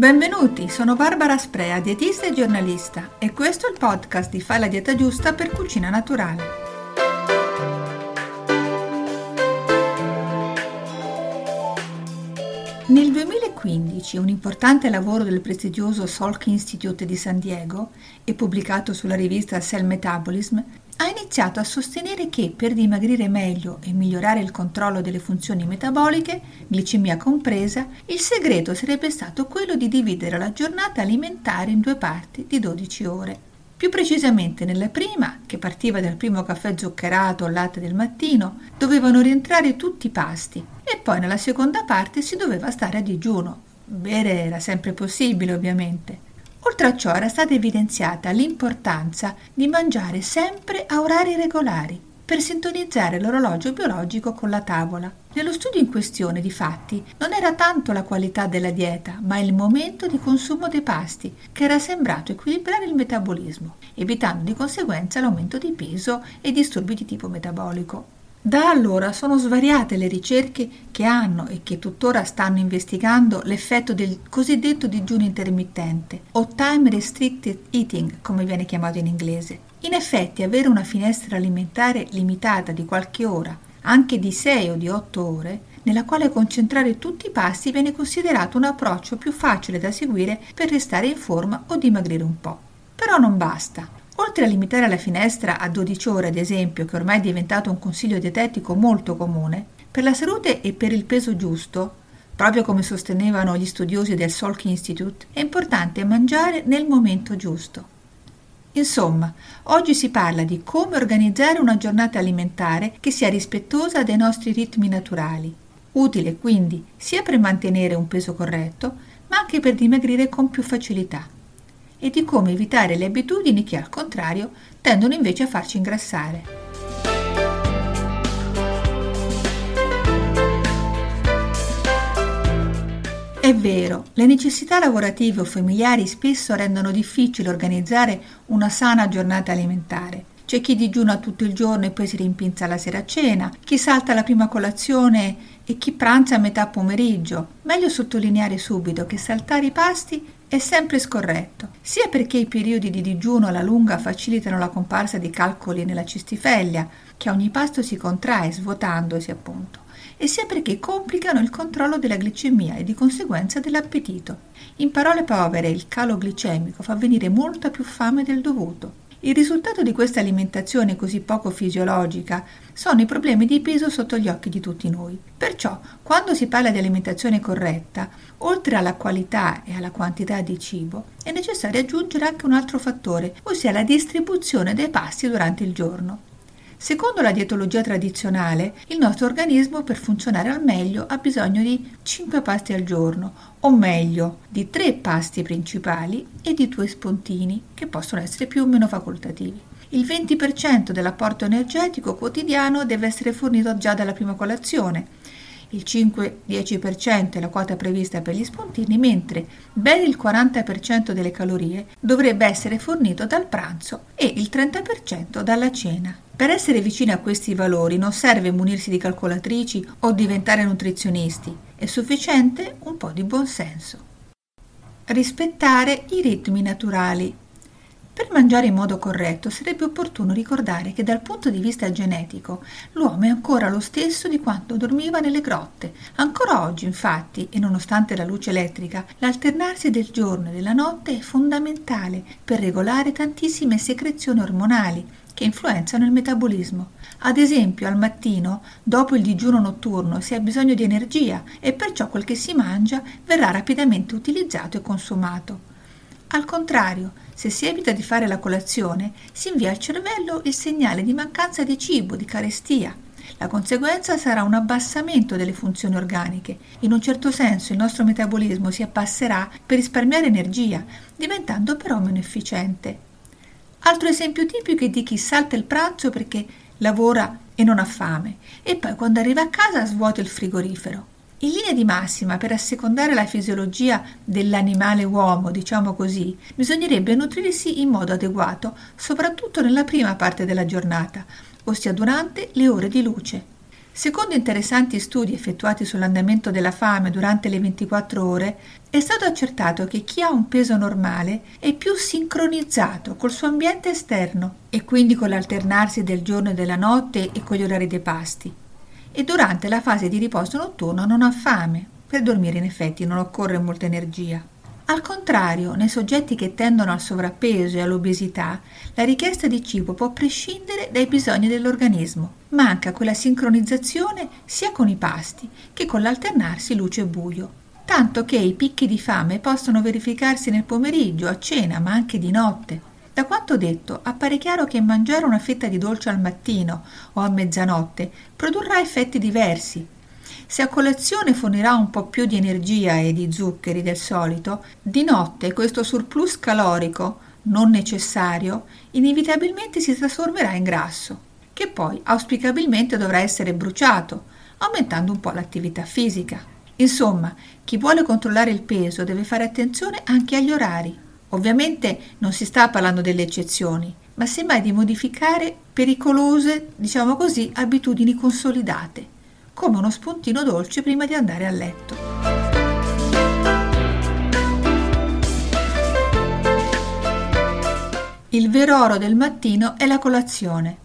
Benvenuti, sono Barbara Sprea, dietista e giornalista e questo è il podcast di Fai la dieta giusta per cucina naturale. Nel 2015 un importante lavoro del prestigioso Salk Institute di San Diego e pubblicato sulla rivista Cell Metabolism ha iniziato a sostenere che per dimagrire meglio e migliorare il controllo delle funzioni metaboliche, glicemia compresa, il segreto sarebbe stato quello di dividere la giornata alimentare in due parti di 12 ore. Più precisamente nella prima, che partiva dal primo caffè zuccherato o latte del mattino, dovevano rientrare tutti i pasti e poi nella seconda parte si doveva stare a digiuno. Bere era sempre possibile, ovviamente Oltre a ciò era stata evidenziata l'importanza di mangiare sempre a orari regolari per sintonizzare l'orologio biologico con la tavola. Nello studio in questione, difatti, non era tanto la qualità della dieta, ma il momento di consumo dei pasti che era sembrato equilibrare il metabolismo, evitando di conseguenza l'aumento di peso e disturbi di tipo metabolico. Da allora sono svariate le ricerche che hanno e che tuttora stanno investigando l'effetto del cosiddetto digiuno intermittente o time restricted eating, come viene chiamato in inglese. In effetti, avere una finestra alimentare limitata di qualche ora, anche di 6 o di 8 ore, nella quale concentrare tutti i pasti viene considerato un approccio più facile da seguire per restare in forma o dimagrire un po'. Però non basta. Oltre a limitare la finestra a 12 ore, ad esempio, che ormai è diventato un consiglio dietetico molto comune, per la salute e per il peso giusto, proprio come sostenevano gli studiosi del Salk Institute, è importante mangiare nel momento giusto. Insomma, oggi si parla di come organizzare una giornata alimentare che sia rispettosa dei nostri ritmi naturali, utile quindi sia per mantenere un peso corretto, ma anche per dimagrire con più facilità e di come evitare le abitudini che al contrario tendono invece a farci ingrassare. È vero, le necessità lavorative o familiari spesso rendono difficile organizzare una sana giornata alimentare. C'è chi digiuna tutto il giorno e poi si rimpinza la sera a cena, chi salta la prima colazione e chi pranza a metà pomeriggio. Meglio sottolineare subito che saltare i pasti è sempre scorretto, sia perché i periodi di digiuno alla lunga facilitano la comparsa di calcoli nella cistifeglia, che a ogni pasto si contrae svuotandosi appunto, e sia perché complicano il controllo della glicemia e di conseguenza dell'appetito. In parole povere, il calo glicemico fa venire molta più fame del dovuto il risultato di questa alimentazione così poco fisiologica sono i problemi di peso sotto gli occhi di tutti noi. Perciò, quando si parla di alimentazione corretta, oltre alla qualità e alla quantità di cibo, è necessario aggiungere anche un altro fattore, ossia la distribuzione dei pasti durante il giorno. Secondo la dietologia tradizionale, il nostro organismo per funzionare al meglio ha bisogno di 5 pasti al giorno, o meglio, di 3 pasti principali e di 2 spontini, che possono essere più o meno facoltativi. Il 20% dell'apporto energetico quotidiano deve essere fornito già dalla prima colazione, il 5-10% è la quota prevista per gli spuntini, mentre ben il 40% delle calorie dovrebbe essere fornito dal pranzo e il 30% dalla cena. Per essere vicini a questi valori non serve munirsi di calcolatrici o diventare nutrizionisti, è sufficiente un po' di buonsenso. Rispettare i ritmi naturali. Per mangiare in modo corretto sarebbe opportuno ricordare che dal punto di vista genetico l'uomo è ancora lo stesso di quando dormiva nelle grotte. Ancora oggi, infatti, e nonostante la luce elettrica, l'alternarsi del giorno e della notte è fondamentale per regolare tantissime secrezioni ormonali che influenzano il metabolismo. Ad esempio, al mattino, dopo il digiuno notturno, si ha bisogno di energia e perciò quel che si mangia verrà rapidamente utilizzato e consumato. Al contrario, se si evita di fare la colazione, si invia al cervello il segnale di mancanza di cibo, di carestia. La conseguenza sarà un abbassamento delle funzioni organiche. In un certo senso il nostro metabolismo si abbasserà per risparmiare energia, diventando però meno efficiente. Altro esempio tipico è di chi salta il pranzo perché lavora e non ha fame e poi quando arriva a casa svuota il frigorifero. In linea di massima, per assecondare la fisiologia dell'animale uomo, diciamo così, bisognerebbe nutrirsi in modo adeguato, soprattutto nella prima parte della giornata, ossia durante le ore di luce. Secondo interessanti studi effettuati sull'andamento della fame durante le 24 ore, è stato accertato che chi ha un peso normale è più sincronizzato col suo ambiente esterno e quindi con l'alternarsi del giorno e della notte e con gli orari dei pasti. E durante la fase di riposo notturno non ha fame. Per dormire in effetti non occorre molta energia. Al contrario, nei soggetti che tendono al sovrappeso e all'obesità, la richiesta di cibo può prescindere dai bisogni dell'organismo. Manca quella sincronizzazione sia con i pasti che con l'alternarsi luce e buio. Tanto che i picchi di fame possono verificarsi nel pomeriggio, a cena, ma anche di notte. Da quanto detto, appare chiaro che mangiare una fetta di dolce al mattino o a mezzanotte produrrà effetti diversi, se a colazione fornirà un po' più di energia e di zuccheri del solito, di notte questo surplus calorico non necessario inevitabilmente si trasformerà in grasso, che poi auspicabilmente dovrà essere bruciato, aumentando un po' l'attività fisica. Insomma, chi vuole controllare il peso deve fare attenzione anche agli orari. Ovviamente non si sta parlando delle eccezioni, ma semmai di modificare pericolose, diciamo così, abitudini consolidate come uno spuntino dolce prima di andare a letto. Il vero oro del mattino è la colazione.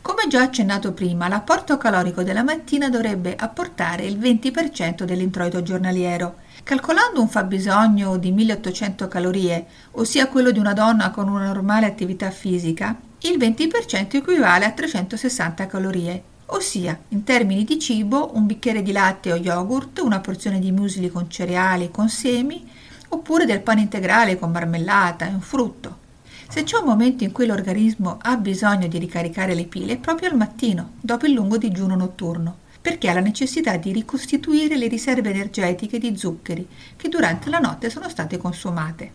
Come già accennato prima, l'apporto calorico della mattina dovrebbe apportare il 20% dell'introito giornaliero. Calcolando un fabbisogno di 1800 calorie, ossia quello di una donna con una normale attività fisica, il 20% equivale a 360 calorie, ossia in termini di cibo un bicchiere di latte o yogurt, una porzione di muesli con cereali con semi, oppure del pane integrale con marmellata e un frutto. Se c'è un momento in cui l'organismo ha bisogno di ricaricare le pile è proprio al mattino, dopo il lungo digiuno notturno, perché ha la necessità di ricostituire le riserve energetiche di zuccheri che durante la notte sono state consumate.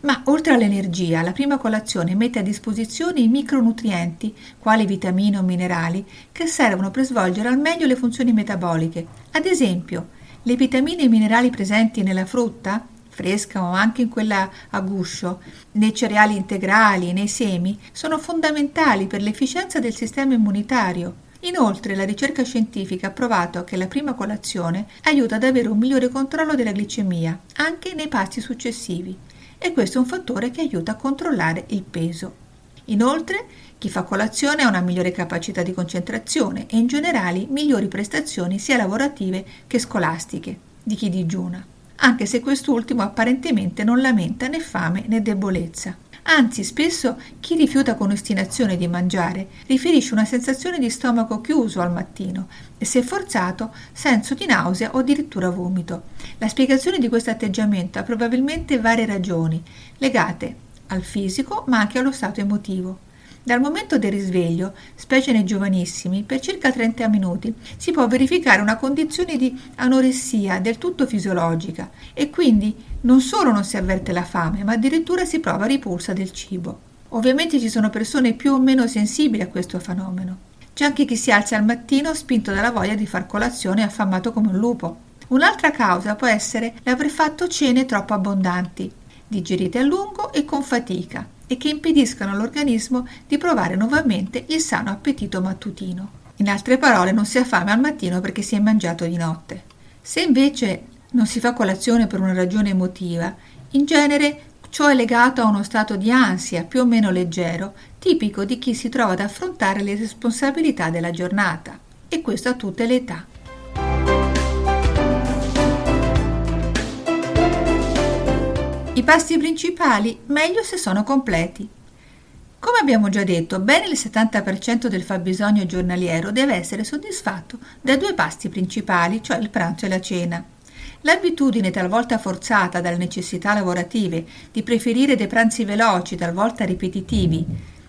Ma oltre all'energia, la prima colazione mette a disposizione i micronutrienti, quali vitamine o minerali, che servono per svolgere al meglio le funzioni metaboliche. Ad esempio, le vitamine e minerali presenti nella frutta, fresca o anche in quella a guscio, nei cereali integrali, nei semi, sono fondamentali per l'efficienza del sistema immunitario. Inoltre la ricerca scientifica ha provato che la prima colazione aiuta ad avere un migliore controllo della glicemia, anche nei pasti successivi e questo è un fattore che aiuta a controllare il peso. Inoltre, chi fa colazione ha una migliore capacità di concentrazione e in generale migliori prestazioni sia lavorative che scolastiche di chi digiuna, anche se quest'ultimo apparentemente non lamenta né fame né debolezza. Anzi, spesso chi rifiuta con ostinazione di mangiare riferisce una sensazione di stomaco chiuso al mattino e, se forzato, senso di nausea o addirittura vomito. La spiegazione di questo atteggiamento ha probabilmente varie ragioni, legate al fisico ma anche allo stato emotivo. Dal momento del risveglio, specie nei giovanissimi, per circa 30 minuti si può verificare una condizione di anoressia del tutto fisiologica e quindi non solo non si avverte la fame, ma addirittura si prova ripulsa del cibo. Ovviamente ci sono persone più o meno sensibili a questo fenomeno. C'è anche chi si alza al mattino spinto dalla voglia di far colazione affamato come un lupo. Un'altra causa può essere l'aver fatto cene troppo abbondanti, digerite a lungo e con fatica, e che impediscano all'organismo di provare nuovamente il sano appetito mattutino. In altre parole, non si ha fame al mattino perché si è mangiato di notte. Se invece non si fa colazione per una ragione emotiva, in genere ciò è legato a uno stato di ansia più o meno leggero, tipico di chi si trova ad affrontare le responsabilità della giornata, e questo a tutte le età. I pasti principali meglio se sono completi. Come abbiamo già detto, bene il 70% del fabbisogno giornaliero deve essere soddisfatto da due pasti principali, cioè il pranzo e la cena. L'abitudine, talvolta forzata dalle necessità lavorative, di preferire dei pranzi veloci, talvolta ripetitivi,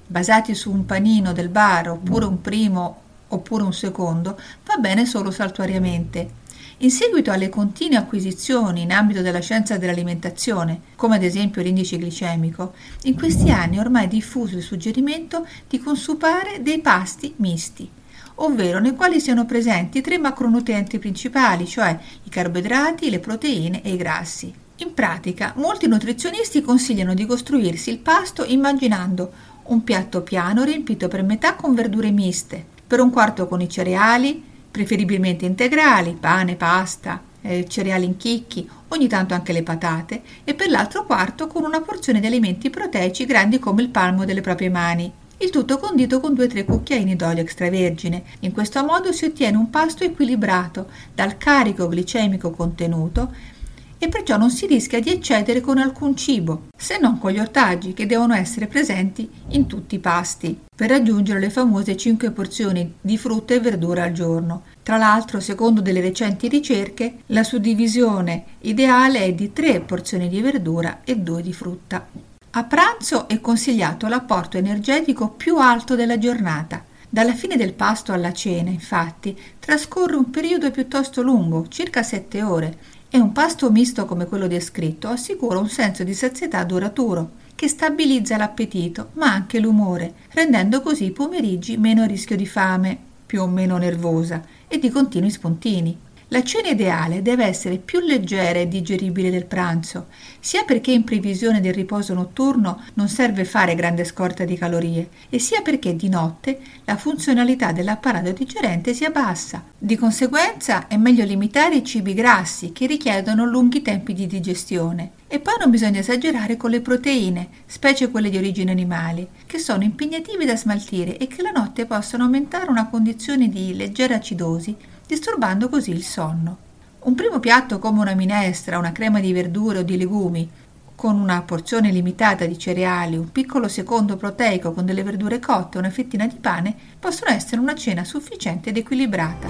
basati su un panino del bar oppure un primo oppure un secondo, va bene solo saltuariamente in seguito alle continue acquisizioni in ambito della scienza dell'alimentazione, come ad esempio l'indice glicemico, in questi anni è ormai diffuso il suggerimento di consumare dei pasti misti, ovvero nei quali siano presenti tre macronutrienti principali, cioè i carboidrati, le proteine e i grassi. In pratica, molti nutrizionisti consigliano di costruirsi il pasto immaginando un piatto piano riempito per metà con verdure miste, per un quarto con i cereali, preferibilmente integrali, pane, pasta, eh, cereali in chicchi, ogni tanto anche le patate, e per l'altro quarto con una porzione di alimenti proteici grandi come il palmo delle proprie mani. Il tutto condito con 2-3 cucchiaini d'olio extravergine. In questo modo si ottiene un pasto equilibrato dal carico glicemico contenuto e perciò non si rischia di eccedere con alcun cibo, se non con gli ortaggi che devono essere presenti in tutti i pasti, per raggiungere le famose 5 porzioni di frutta e verdura al giorno. Tra l'altro, secondo delle recenti ricerche, la suddivisione ideale è di 3 porzioni di verdura e 2 di frutta. A pranzo è consigliato l'apporto energetico più alto della giornata. Dalla fine del pasto alla cena, infatti, trascorre un periodo piuttosto lungo, circa 7 ore, e un pasto misto come quello descritto assicura un senso di sazietà duraturo, che stabilizza l'appetito, ma anche l'umore, rendendo così i pomeriggi meno a rischio di fame, più o meno nervosa, e di continui spuntini. La cena ideale deve essere più leggera e digeribile del pranzo, sia perché in previsione del riposo notturno non serve fare grande scorta di calorie, e sia perché di notte la funzionalità dell'apparato digerente sia bassa. Di conseguenza è meglio limitare i cibi grassi che richiedono lunghi tempi di digestione. E poi non bisogna esagerare con le proteine, specie quelle di origine animale, che sono impegnative da smaltire e che la notte possono aumentare una condizione di leggera acidosi disturbando così il sonno. Un primo piatto come una minestra, una crema di verdure o di legumi, con una porzione limitata di cereali, un piccolo secondo proteico con delle verdure cotte e una fettina di pane, possono essere una cena sufficiente ed equilibrata.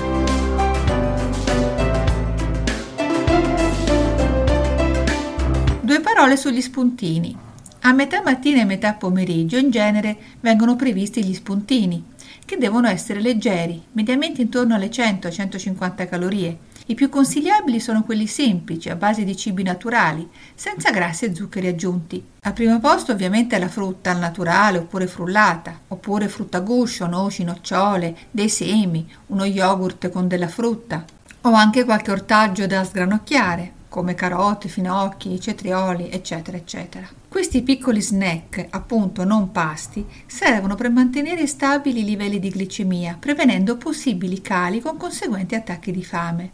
Due parole sugli spuntini. A metà mattina e metà pomeriggio in genere vengono previsti gli spuntini, che devono essere leggeri, mediamente intorno alle 100-150 calorie. I più consigliabili sono quelli semplici, a base di cibi naturali, senza grassi e zuccheri aggiunti. Al primo posto ovviamente la frutta al naturale oppure frullata, oppure frutta guscio, noci, nocciole, dei semi, uno yogurt con della frutta, o anche qualche ortaggio da sgranocchiare, come carote, finocchi, cetrioli, eccetera, eccetera. Questi piccoli snack, appunto non pasti, servono per mantenere stabili i livelli di glicemia, prevenendo possibili cali con conseguenti attacchi di fame.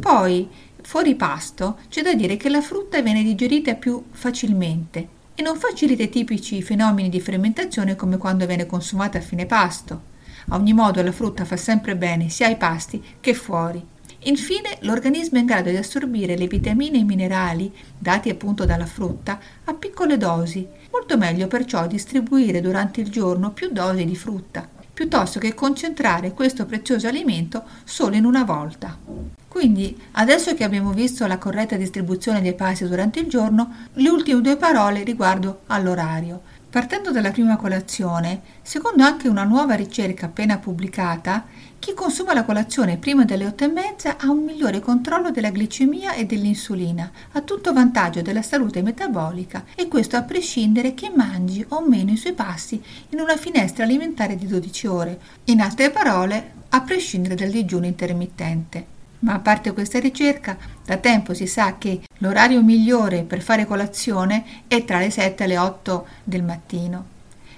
Poi, fuori pasto, c'è da dire che la frutta viene digerita più facilmente e non facilita i tipici fenomeni di fermentazione come quando viene consumata a fine pasto. A ogni modo la frutta fa sempre bene sia ai pasti che fuori Infine, l'organismo è in grado di assorbire le vitamine e i minerali dati appunto dalla frutta a piccole dosi. Molto meglio perciò distribuire durante il giorno più dosi di frutta, piuttosto che concentrare questo prezioso alimento solo in una volta. Quindi, adesso che abbiamo visto la corretta distribuzione dei pasti durante il giorno, le ultime due parole riguardo all'orario. Partendo dalla prima colazione, secondo anche una nuova ricerca appena pubblicata, chi consuma la colazione prima delle otto e mezza ha un migliore controllo della glicemia e dell'insulina, a tutto vantaggio della salute metabolica e questo a prescindere che mangi o meno i suoi passi in una finestra alimentare di 12 ore, in altre parole, a prescindere dal digiuno intermittente. Ma a parte questa ricerca, da tempo si sa che l'orario migliore per fare colazione è tra le 7 e le 8 del mattino.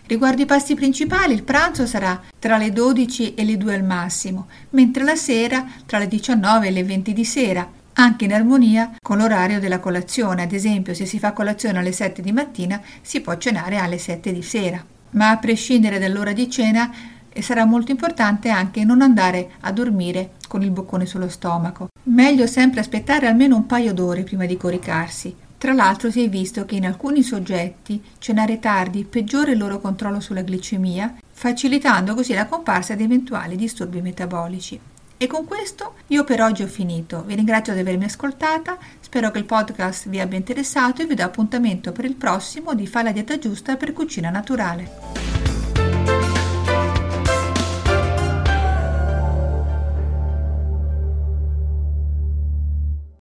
Riguardo i pasti principali, il pranzo sarà tra le 12 e le 2 al massimo, mentre la sera tra le 19 e le 20 di sera, anche in armonia con l'orario della colazione. Ad esempio, se si fa colazione alle 7 di mattina, si può cenare alle 7 di sera. Ma a prescindere dall'ora di cena, e sarà molto importante anche non andare a dormire con il boccone sullo stomaco. Meglio sempre aspettare almeno un paio d'ore prima di coricarsi. Tra l'altro si è visto che in alcuni soggetti cenare tardi peggiora il loro controllo sulla glicemia, facilitando così la comparsa di eventuali disturbi metabolici. E con questo io per oggi ho finito. Vi ringrazio di avermi ascoltata, spero che il podcast vi abbia interessato e vi do appuntamento per il prossimo di Fa la dieta giusta per cucina naturale.